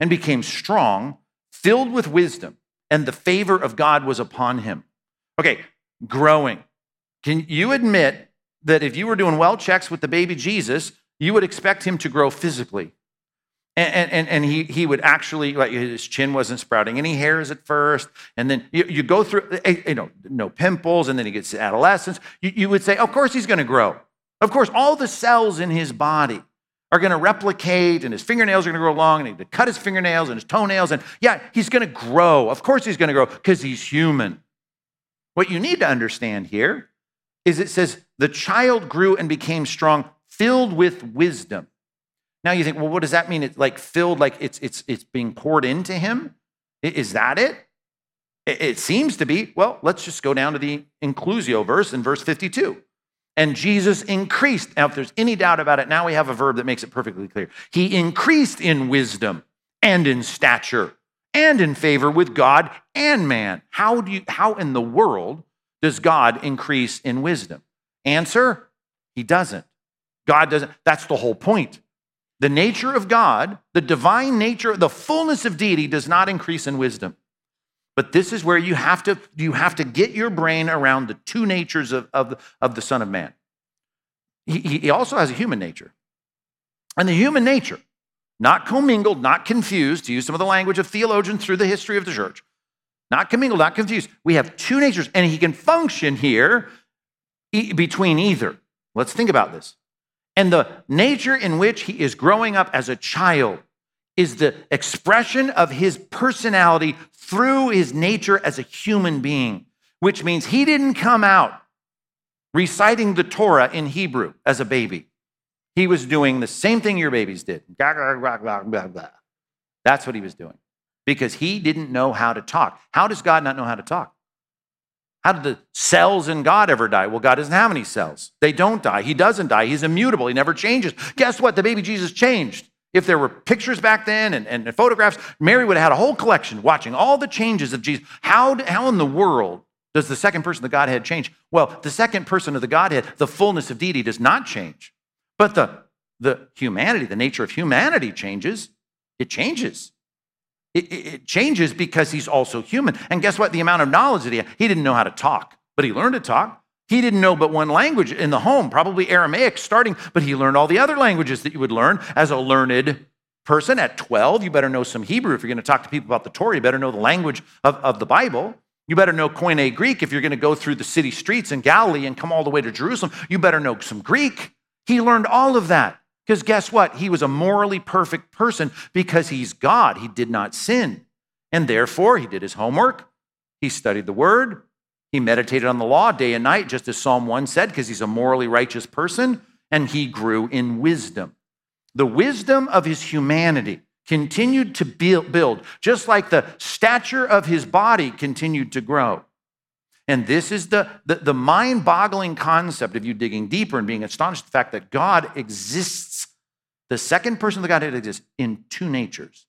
and became strong, filled with wisdom, and the favor of God was upon him. Okay, growing. Can you admit that if you were doing well checks with the baby Jesus, you would expect him to grow physically? And, and, and he, he would actually, like his chin wasn't sprouting any hairs at first. And then you, you go through, eh, eh, you know, no pimples, and then he gets adolescence. You, you would say, of course he's going to grow. Of course, all the cells in his body are going to replicate, and his fingernails are going to grow long, and he to cut his fingernails and his toenails. And yeah, he's going to grow. Of course he's going to grow because he's human. What you need to understand here is it says, the child grew and became strong, filled with wisdom. Now you think, well, what does that mean? It's like filled, like it's it's it's being poured into him. Is that it? It seems to be. Well, let's just go down to the inclusio verse in verse 52. And Jesus increased. Now, if there's any doubt about it, now we have a verb that makes it perfectly clear. He increased in wisdom and in stature and in favor with God and man. How do you how in the world does God increase in wisdom? Answer, he doesn't. God doesn't. That's the whole point. The nature of God, the divine nature, the fullness of deity does not increase in wisdom. But this is where you have to, you have to get your brain around the two natures of, of, of the Son of Man. He, he also has a human nature. And the human nature, not commingled, not confused, to use some of the language of theologians through the history of the church, not commingled, not confused. We have two natures, and he can function here between either. Let's think about this. And the nature in which he is growing up as a child is the expression of his personality through his nature as a human being, which means he didn't come out reciting the Torah in Hebrew as a baby. He was doing the same thing your babies did. That's what he was doing because he didn't know how to talk. How does God not know how to talk? How did the cells in God ever die? Well, God doesn't have any cells. They don't die. He doesn't die. He's immutable. He never changes. Guess what? The baby Jesus changed. If there were pictures back then and, and photographs, Mary would have had a whole collection watching all the changes of Jesus. How, how in the world does the second person of the Godhead change? Well, the second person of the Godhead, the fullness of deity, does not change. But the, the humanity, the nature of humanity changes. It changes. It, it, changes because he's also human. And guess what? The amount of knowledge that he had, he didn't know how to talk, but he learned to talk. He didn't know but one language in the home, probably Aramaic starting, but he learned all the other languages that you would learn as a learned person. At 12, you better know some Hebrew. If you're going to talk to people about the Torah, you better know the language of, of the Bible. You better know Koine Greek if you're going to go through the city streets in Galilee and come all the way to Jerusalem. You better know some Greek. He learned all of that. Because guess what? He was a morally perfect person because he's God. He did not sin. And therefore, he did his homework. He studied the word. He meditated on the law day and night, just as Psalm 1 said, because he's a morally righteous person. And he grew in wisdom. The wisdom of his humanity continued to build, just like the stature of his body continued to grow. And this is the, the, the mind boggling concept of you digging deeper and being astonished at the fact that God exists. The second person of the Godhead exists in two natures.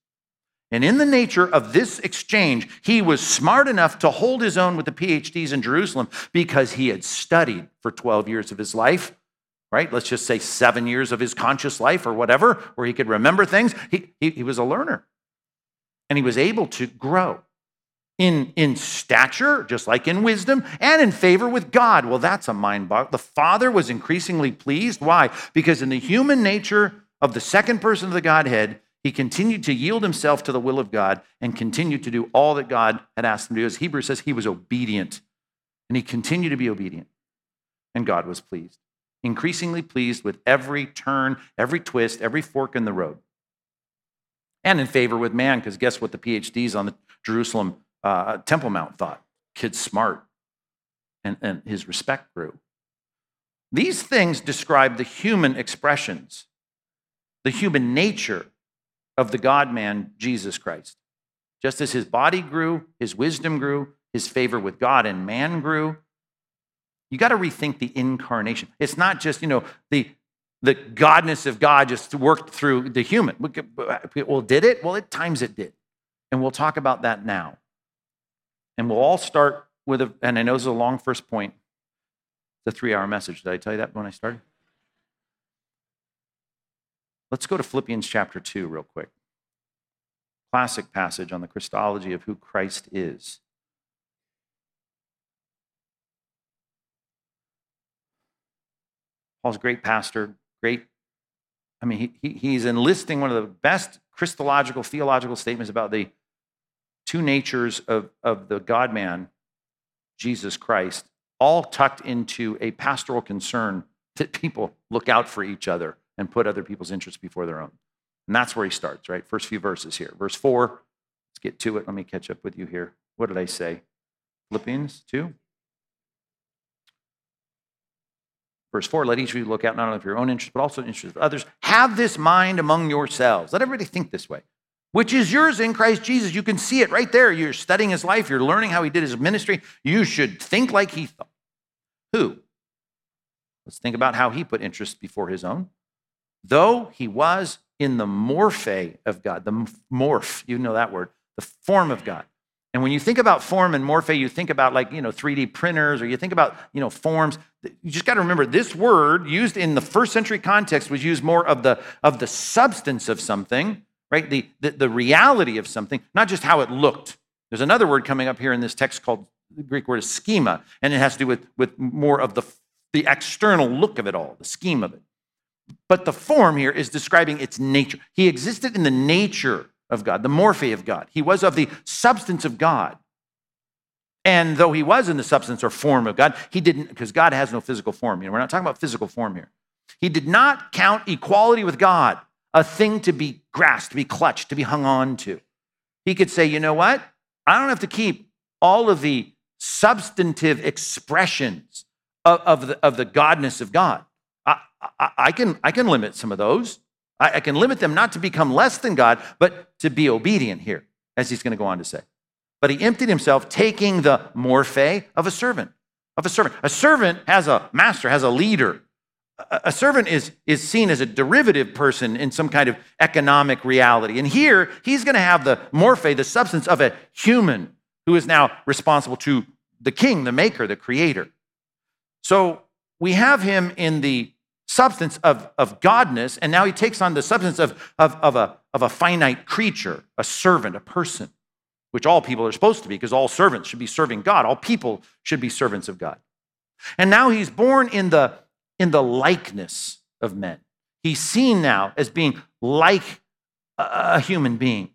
And in the nature of this exchange, he was smart enough to hold his own with the PhDs in Jerusalem because he had studied for 12 years of his life, right? Let's just say seven years of his conscious life or whatever, where he could remember things. He, he, he was a learner and he was able to grow in, in stature, just like in wisdom, and in favor with God. Well, that's a mind boggle. The Father was increasingly pleased. Why? Because in the human nature of the second person of the Godhead, he continued to yield himself to the will of God and continued to do all that God had asked him to do. As Hebrews says, he was obedient. And he continued to be obedient. And God was pleased, increasingly pleased with every turn, every twist, every fork in the road. And in favor with man, because guess what the PhDs on the Jerusalem uh, Temple Mount thought. Kid's smart. And, and his respect grew. These things describe the human expressions, the human nature of the God man, Jesus Christ. Just as his body grew, his wisdom grew, his favor with God and man grew, you got to rethink the incarnation. It's not just, you know, the, the godness of God just worked through the human. Well, did it? Well, at times it did. And we'll talk about that now. And we'll all start with a, and I know this is a long first point. It's a three hour message. Did I tell you that when I started? Let's go to Philippians chapter 2 real quick. Classic passage on the Christology of who Christ is. Paul's a great pastor, great. I mean, he, he's enlisting one of the best Christological, theological statements about the two natures of, of the God man, Jesus Christ, all tucked into a pastoral concern that people look out for each other and put other people's interests before their own. And that's where he starts, right? First few verses here. Verse 4, let's get to it. Let me catch up with you here. What did I say? Philippians 2? Verse 4, let each of you look out not only for your own interest, but also the interest of others. Have this mind among yourselves. Let everybody think this way which is yours in Christ Jesus. You can see it right there. You're studying his life, you're learning how he did his ministry. You should think like he thought. Who? Let's think about how he put interest before his own. Though he was in the morphe of God, the morph, you know that word, the form of God. And when you think about form and morphe, you think about like, you know, 3D printers or you think about, you know, forms. You just got to remember this word used in the first century context was used more of the of the substance of something right? The, the, the reality of something, not just how it looked. There's another word coming up here in this text called the Greek word is schema, and it has to do with, with more of the, the external look of it all, the scheme of it. But the form here is describing its nature. He existed in the nature of God, the morphe of God. He was of the substance of God. And though he was in the substance or form of God, he didn't, because God has no physical form. You know, we're not talking about physical form here. He did not count equality with God a thing to be grasped, to be clutched, to be hung on to. He could say, you know what? I don't have to keep all of the substantive expressions of, of, the, of the godness of God. I, I, I, can, I can limit some of those. I, I can limit them not to become less than God, but to be obedient here, as he's going to go on to say. But he emptied himself, taking the morphe of a servant. Of a servant. A servant has a master, has a leader. A servant is, is seen as a derivative person in some kind of economic reality. And here, he's going to have the morphe, the substance of a human who is now responsible to the king, the maker, the creator. So we have him in the substance of, of godness, and now he takes on the substance of, of, of, a, of a finite creature, a servant, a person which all people are supposed to be, because all servants should be serving God. All people should be servants of God. And now he's born in the, in the likeness of men. He's seen now as being like a human being.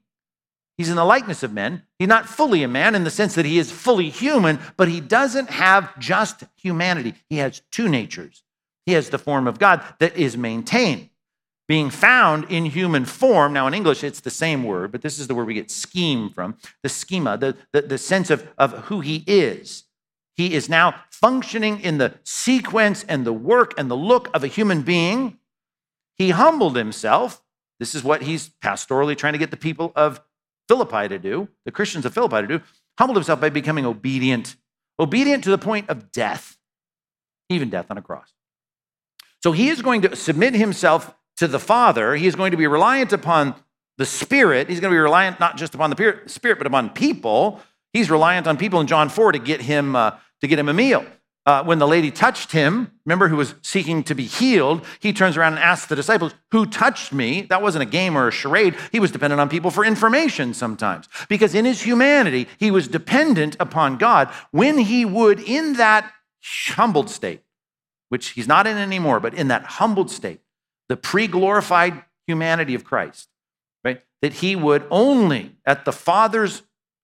He's in the likeness of men. He's not fully a man in the sense that he is fully human, but he doesn't have just humanity. He has two natures. He has the form of God that is maintained being found in human form. Now, in English, it's the same word, but this is the word we get scheme from the schema, the, the, the sense of, of who he is. He is now functioning in the sequence and the work and the look of a human being. He humbled himself. This is what he's pastorally trying to get the people of Philippi to do, the Christians of Philippi to do. Humbled himself by becoming obedient, obedient to the point of death, even death on a cross. So he is going to submit himself to the Father, he is going to be reliant upon the Spirit. He's going to be reliant not just upon the Spirit, but upon people. He's reliant on people in John 4 to get him, uh, to get him a meal. Uh, when the lady touched him, remember, who was seeking to be healed, he turns around and asks the disciples, Who touched me? That wasn't a game or a charade. He was dependent on people for information sometimes. Because in his humanity, he was dependent upon God when he would, in that humbled state, which he's not in anymore, but in that humbled state, the pre glorified humanity of Christ, right? That he would only, at the Father's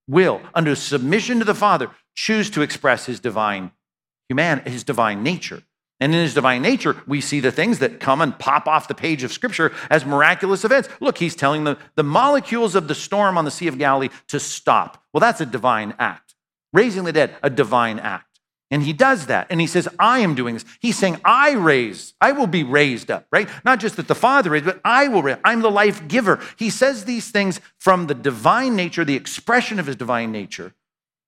will, under submission to the Father, choose to express his divine human, his divine nature. And in his divine nature, we see the things that come and pop off the page of Scripture as miraculous events. Look, he's telling the, the molecules of the storm on the Sea of Galilee to stop. Well, that's a divine act. Raising the dead, a divine act. And he does that. And he says, I am doing this. He's saying, I raise, I will be raised up, right? Not just that the Father raised, but I will raise. I'm the life giver. He says these things from the divine nature, the expression of his divine nature.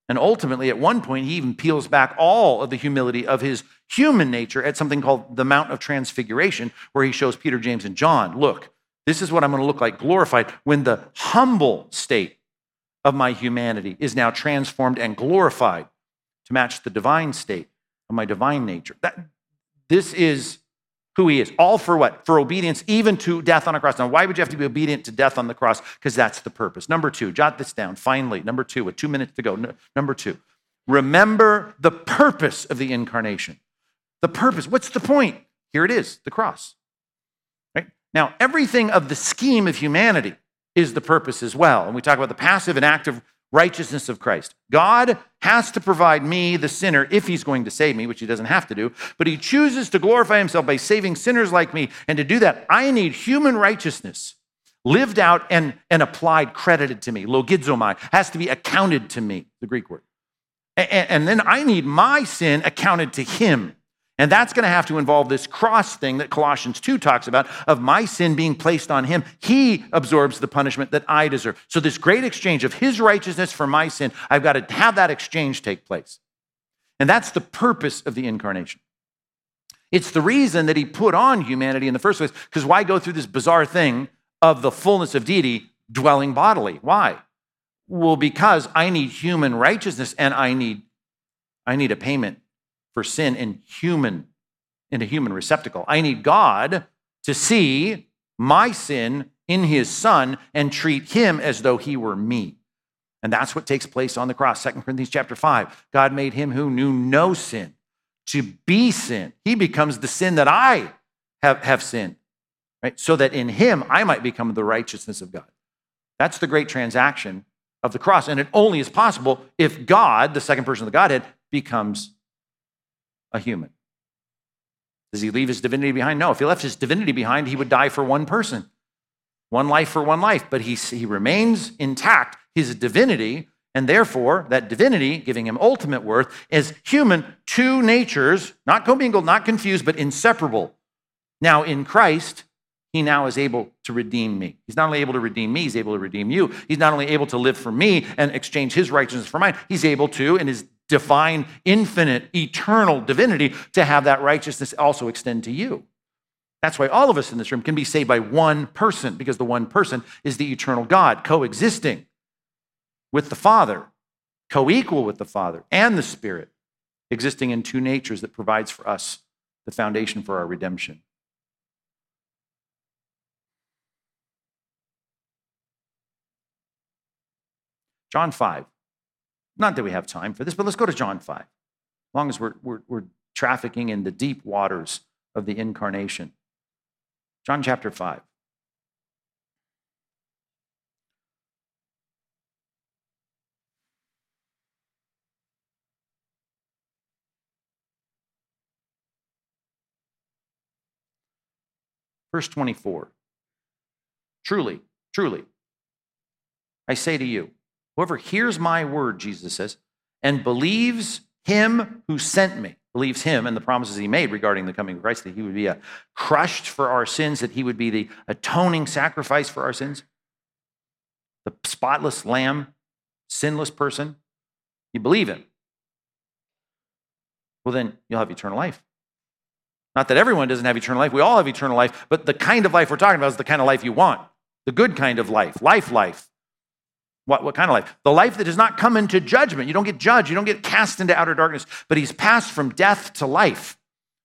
And ultimately, at one point, he even peels back all of the humility of his human nature at something called the Mount of Transfiguration, where he shows Peter, James, and John, look, this is what I'm going to look like glorified when the humble state of my humanity is now transformed and glorified to match the divine state of my divine nature. That, this is who he is. All for what? For obedience, even to death on a cross. Now, why would you have to be obedient to death on the cross? Because that's the purpose. Number two, jot this down finally. Number two, with two minutes to go. number two, remember the purpose of the incarnation. The purpose. What's the point? Here it is the cross. Right? Now, everything of the scheme of humanity is the purpose as well. And we talk about the passive and active righteousness of Christ. God has to provide me, the sinner, if he's going to save me, which he doesn't have to do, but he chooses to glorify himself by saving sinners like me. And to do that, I need human righteousness lived out and, and applied, credited to me. Logizomai has to be accounted to me, the Greek word. And, and then I need my sin accounted to him. And that's going to have to involve this cross thing that Colossians 2 talks about of my sin being placed on him. He absorbs the punishment that I deserve. So, this great exchange of his righteousness for my sin, I've got to have that exchange take place. And that's the purpose of the incarnation. It's the reason that he put on humanity in the first place, because why go through this bizarre thing of the fullness of deity dwelling bodily? Why? Well, because I need human righteousness and I need, I need a payment for sin in human in a human receptacle. I need God to see my sin in his son and treat him as though he were me. And that's what takes place on the cross. 2 Corinthians chapter 5. God made him who knew no sin to be sin. He becomes the sin that I have, have sinned, right? So that in him I might become the righteousness of God. That's the great transaction of the cross. And it only is possible if God, the second person of the Godhead, becomes a human. Does he leave his divinity behind? No. If he left his divinity behind, he would die for one person, one life for one life. But he, he remains intact, his divinity, and therefore that divinity, giving him ultimate worth, is human, two natures, not commingled, not confused, but inseparable. Now in Christ, he now is able to redeem me. He's not only able to redeem me, he's able to redeem you. He's not only able to live for me and exchange his righteousness for mine, he's able to, in his divine, infinite, eternal divinity to have that righteousness also extend to you. That's why all of us in this room can be saved by one person, because the one person is the eternal God, coexisting with the Father, co equal with the Father and the Spirit, existing in two natures that provides for us the foundation for our redemption. John 5. Not that we have time for this, but let's go to John 5, as long as we're, we're, we're trafficking in the deep waters of the incarnation. John chapter 5. Verse 24. Truly, truly, I say to you, Whoever hears my word, Jesus says, and believes him who sent me, believes him and the promises he made regarding the coming of Christ, that he would be a crushed for our sins, that he would be the atoning sacrifice for our sins, the spotless lamb, sinless person. You believe him. Well, then you'll have eternal life. Not that everyone doesn't have eternal life. We all have eternal life, but the kind of life we're talking about is the kind of life you want the good kind of life, life, life. What, what kind of life? The life that does not come into judgment. You don't get judged, you don't get cast into outer darkness, but he's passed from death to life.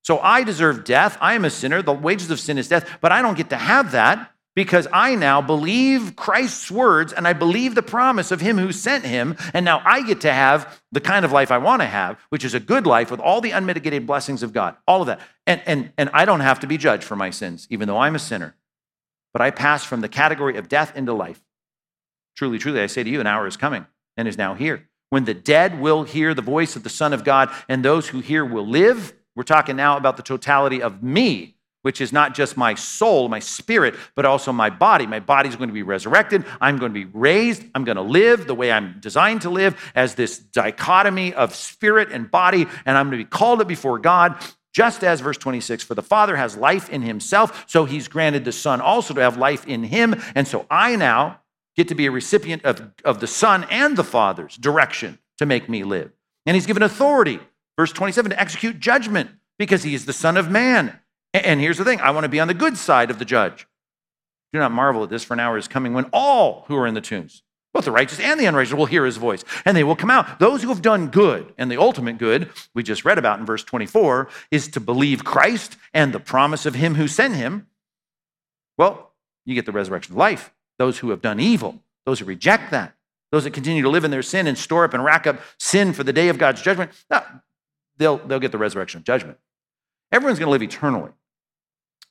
So I deserve death. I am a sinner. The wages of sin is death, but I don't get to have that because I now believe Christ's words and I believe the promise of him who sent him. And now I get to have the kind of life I want to have, which is a good life with all the unmitigated blessings of God, all of that. And, and, and I don't have to be judged for my sins, even though I'm a sinner. But I pass from the category of death into life. Truly, truly, I say to you, an hour is coming and is now here when the dead will hear the voice of the Son of God, and those who hear will live. We're talking now about the totality of me, which is not just my soul, my spirit, but also my body. My body is going to be resurrected. I'm going to be raised. I'm going to live the way I'm designed to live as this dichotomy of spirit and body, and I'm going to be called up before God. Just as verse 26, for the Father has life in himself, so he's granted the Son also to have life in him. And so I now, get to be a recipient of, of the Son and the Father's direction to make me live. And he's given authority, verse 27, to execute judgment because he is the Son of Man. And here's the thing I want to be on the good side of the judge. Do not marvel at this, for an hour is coming when all who are in the tombs, both the righteous and the unrighteous, will hear his voice, and they will come out. Those who have done good, and the ultimate good we just read about in verse 24, is to believe Christ and the promise of him who sent him. Well, you get the resurrection of life those who have done evil, those who reject that, those that continue to live in their sin and store up and rack up sin for the day of God's judgment, they'll, they'll get the resurrection of judgment. Everyone's going to live eternally.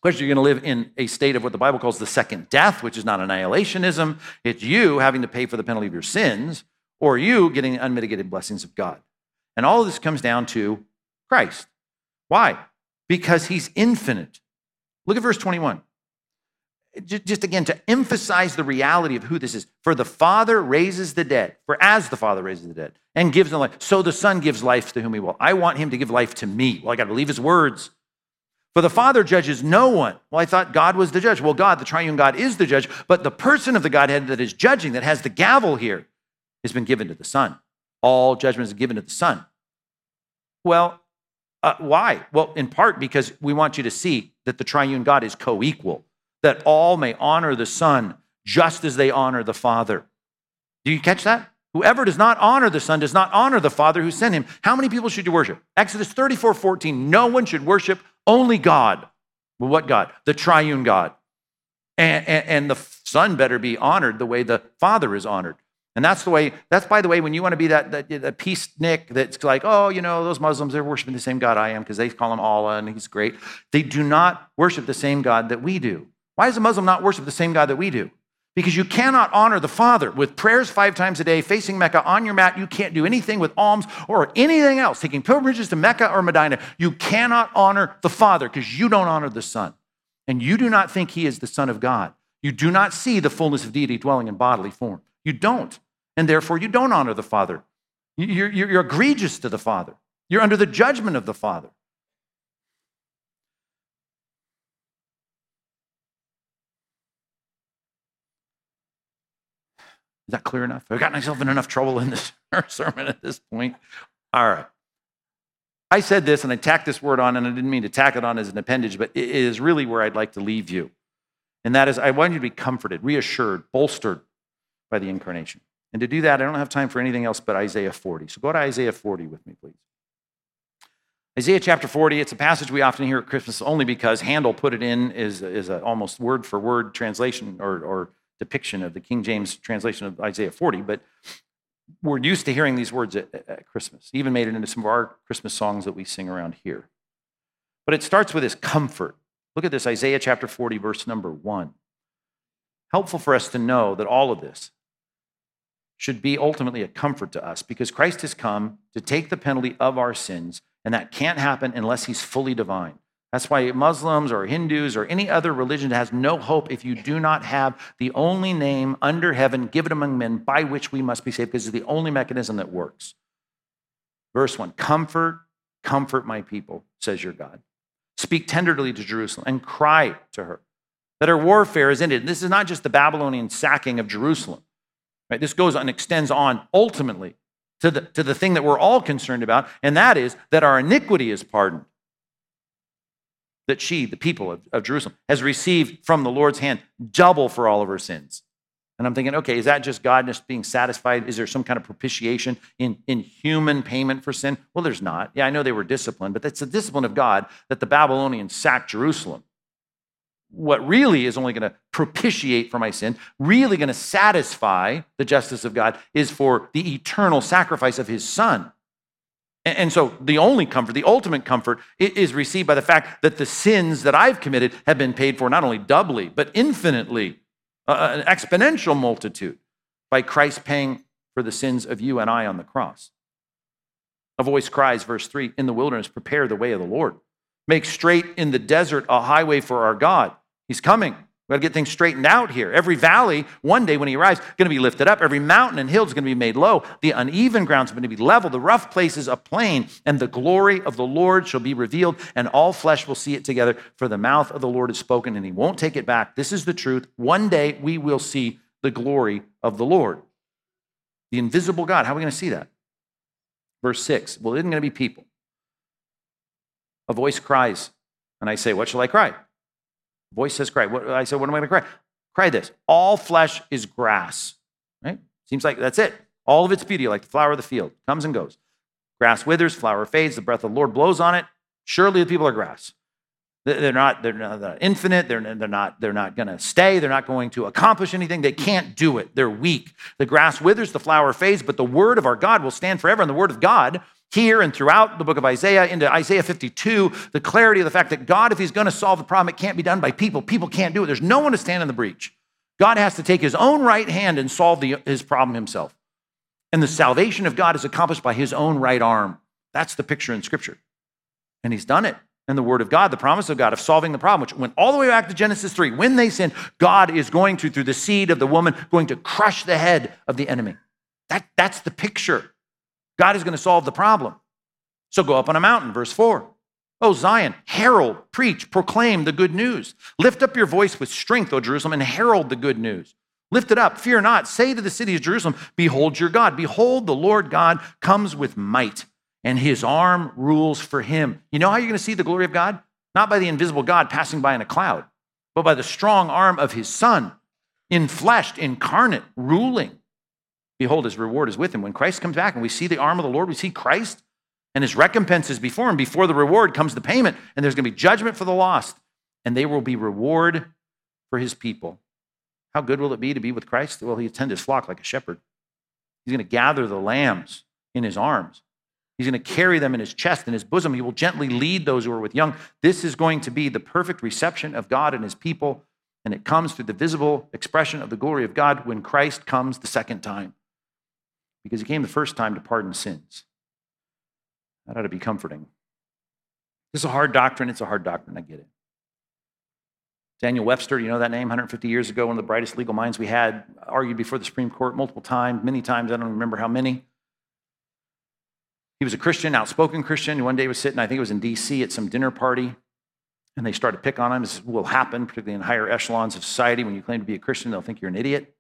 Question, you're going to live in a state of what the Bible calls the second death, which is not annihilationism. It's you having to pay for the penalty of your sins, or you getting the unmitigated blessings of God. And all of this comes down to Christ. Why? Because he's infinite. Look at verse 21 just again to emphasize the reality of who this is. For the Father raises the dead, for as the Father raises the dead and gives them life, so the Son gives life to whom he will. I want him to give life to me. Well, I got to believe his words. For the Father judges no one. Well, I thought God was the judge. Well, God, the triune God, is the judge, but the person of the Godhead that is judging, that has the gavel here, has been given to the Son. All judgment is given to the Son. Well, uh, why? Well, in part because we want you to see that the triune God is co equal that all may honor the Son just as they honor the Father. Do you catch that? Whoever does not honor the Son does not honor the Father who sent him. How many people should you worship? Exodus 34 14. No one should worship only God. Well, what God? The triune God. And, and, and the Son better be honored the way the Father is honored. And that's the way, that's by the way, when you want to be that, that, that peace Nick that's like, oh, you know, those Muslims, they're worshiping the same God I am because they call him Allah and he's great. They do not worship the same God that we do. Why does a Muslim not worship the same God that we do? Because you cannot honor the Father with prayers five times a day, facing Mecca on your mat. You can't do anything with alms or anything else, taking pilgrimages to Mecca or Medina. You cannot honor the Father because you don't honor the Son. And you do not think he is the Son of God. You do not see the fullness of deity dwelling in bodily form. You don't and therefore you don't honor the Father. You're, you're, you're egregious to the Father. You're under the judgment of the Father. Is that clear enough? I've got myself in enough trouble in this sermon at this point. All right. I said this and I tacked this word on, and I didn't mean to tack it on as an appendage, but it is really where I'd like to leave you. And that is, I want you to be comforted, reassured, bolstered by the incarnation. And to do that, I don't have time for anything else but Isaiah 40. So go to Isaiah 40 with me, please. Isaiah chapter 40, it's a passage we often hear at Christmas only because Handel put it in is, as an almost word for word translation or, or depiction of the King James translation of Isaiah 40. But we're used to hearing these words at, at Christmas, even made it into some of our Christmas songs that we sing around here. But it starts with this comfort. Look at this Isaiah chapter 40, verse number one. Helpful for us to know that all of this, should be ultimately a comfort to us because Christ has come to take the penalty of our sins, and that can't happen unless he's fully divine. That's why Muslims or Hindus or any other religion has no hope if you do not have the only name under heaven given among men by which we must be saved, because it's the only mechanism that works. Verse 1 Comfort, comfort my people, says your God. Speak tenderly to Jerusalem and cry to her that her warfare is ended. This is not just the Babylonian sacking of Jerusalem. Right? This goes and extends on ultimately to the, to the thing that we're all concerned about, and that is that our iniquity is pardoned. That she, the people of, of Jerusalem, has received from the Lord's hand double for all of her sins. And I'm thinking, okay, is that just God just being satisfied? Is there some kind of propitiation in, in human payment for sin? Well, there's not. Yeah, I know they were disciplined, but that's the discipline of God that the Babylonians sacked Jerusalem what really is only going to propitiate for my sin, really going to satisfy the justice of God, is for the eternal sacrifice of his son. And so the only comfort, the ultimate comfort, is received by the fact that the sins that I've committed have been paid for not only doubly, but infinitely, an exponential multitude by Christ paying for the sins of you and I on the cross. A voice cries, verse 3 In the wilderness, prepare the way of the Lord. Make straight in the desert a highway for our God. He's coming. We've got to get things straightened out here. Every valley, one day when he arrives, going to be lifted up. Every mountain and hill is going to be made low. The uneven grounds are going to be level. The rough places a plain. And the glory of the Lord shall be revealed, and all flesh will see it together. For the mouth of the Lord is spoken, and he won't take it back. This is the truth. One day we will see the glory of the Lord. The invisible God. How are we going to see that? Verse 6. Well, it isn't going to be people. A voice cries, and I say, What shall I cry? Voice says, Cry. What, I said, What am I going to cry? Cry this All flesh is grass, right? Seems like that's it. All of its beauty, like the flower of the field, comes and goes. Grass withers, flower fades, the breath of the Lord blows on it. Surely the people are grass. They're not, they're not, they're not infinite. They're, they're not, they're not going to stay. They're not going to accomplish anything. They can't do it. They're weak. The grass withers, the flower fades, but the word of our God will stand forever. And the word of God here and throughout the book of Isaiah into Isaiah 52, the clarity of the fact that God, if He's going to solve the problem, it can't be done by people. People can't do it. There's no one to stand in the breach. God has to take His own right hand and solve the, His problem Himself. And the salvation of God is accomplished by His own right arm. That's the picture in Scripture. And He's done it. And the Word of God, the promise of God of solving the problem, which went all the way back to Genesis 3. When they sinned, God is going to, through the seed of the woman, going to crush the head of the enemy. That, that's the picture. God is going to solve the problem. So go up on a mountain, verse 4. Oh, Zion, herald, preach, proclaim the good news. Lift up your voice with strength, O Jerusalem, and herald the good news. Lift it up, fear not. Say to the city of Jerusalem, Behold your God. Behold, the Lord God comes with might, and his arm rules for him. You know how you're going to see the glory of God? Not by the invisible God passing by in a cloud, but by the strong arm of his Son, in flesh, incarnate, ruling. Behold, his reward is with him. When Christ comes back and we see the arm of the Lord, we see Christ and his recompense is before him. Before the reward comes the payment, and there's going to be judgment for the lost, and they will be reward for his people. How good will it be to be with Christ? Well, he attend his flock like a shepherd. He's going to gather the lambs in his arms. He's going to carry them in his chest, in his bosom. He will gently lead those who are with young. This is going to be the perfect reception of God and his people. And it comes through the visible expression of the glory of God when Christ comes the second time. Because he came the first time to pardon sins. That ought to be comforting. This is a hard doctrine. It's a hard doctrine. I get it. Daniel Webster, you know that name? 150 years ago, one of the brightest legal minds we had, argued before the Supreme Court multiple times, many times. I don't remember how many. He was a Christian, outspoken Christian. One day he was sitting, I think it was in D.C., at some dinner party, and they started to pick on him. This will happen, particularly in higher echelons of society. When you claim to be a Christian, they'll think you're an idiot.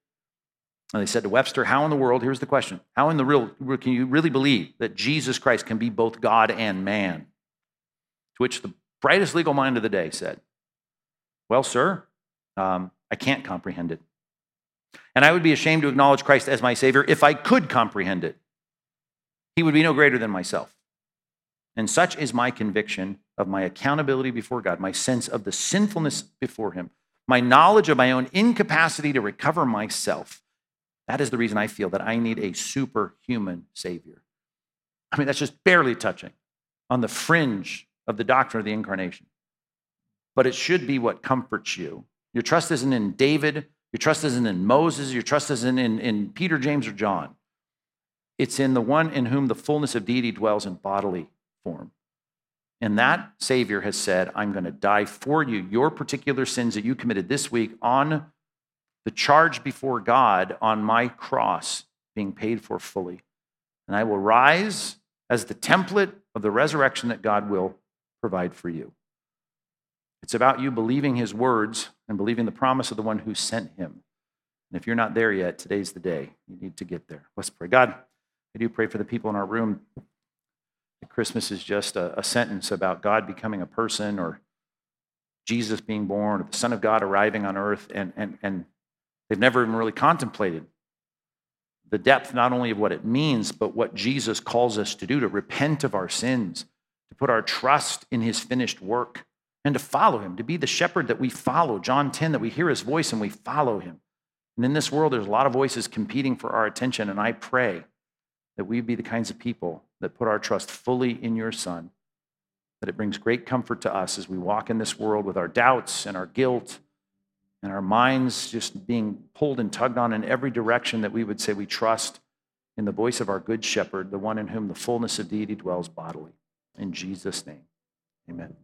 And they said to Webster, How in the world, here's the question, how in the real, can you really believe that Jesus Christ can be both God and man? To which the brightest legal mind of the day said, Well, sir, um, I can't comprehend it. And I would be ashamed to acknowledge Christ as my Savior if I could comprehend it. He would be no greater than myself. And such is my conviction of my accountability before God, my sense of the sinfulness before Him, my knowledge of my own incapacity to recover myself. That is the reason I feel that I need a superhuman Savior. I mean, that's just barely touching on the fringe of the doctrine of the incarnation. But it should be what comforts you. Your trust isn't in David, your trust isn't in Moses, your trust isn't in, in Peter, James, or John. It's in the one in whom the fullness of deity dwells in bodily form. And that Savior has said, I'm going to die for you. Your particular sins that you committed this week on the charge before God on my cross being paid for fully. And I will rise as the template of the resurrection that God will provide for you. It's about you believing his words and believing the promise of the one who sent him. And if you're not there yet, today's the day. You need to get there. Let's pray. God, I do pray for the people in our room. Christmas is just a, a sentence about God becoming a person or Jesus being born or the Son of God arriving on earth, and, and, and they've never even really contemplated the depth not only of what it means, but what Jesus calls us to do to repent of our sins, to put our trust in his finished work, and to follow him, to be the shepherd that we follow. John 10, that we hear his voice and we follow him. And in this world, there's a lot of voices competing for our attention, and I pray that we be the kinds of people that put our trust fully in your Son, that it brings great comfort to us as we walk in this world with our doubts and our guilt and our minds just being pulled and tugged on in every direction, that we would say we trust in the voice of our good shepherd, the one in whom the fullness of deity dwells bodily. In Jesus' name, amen.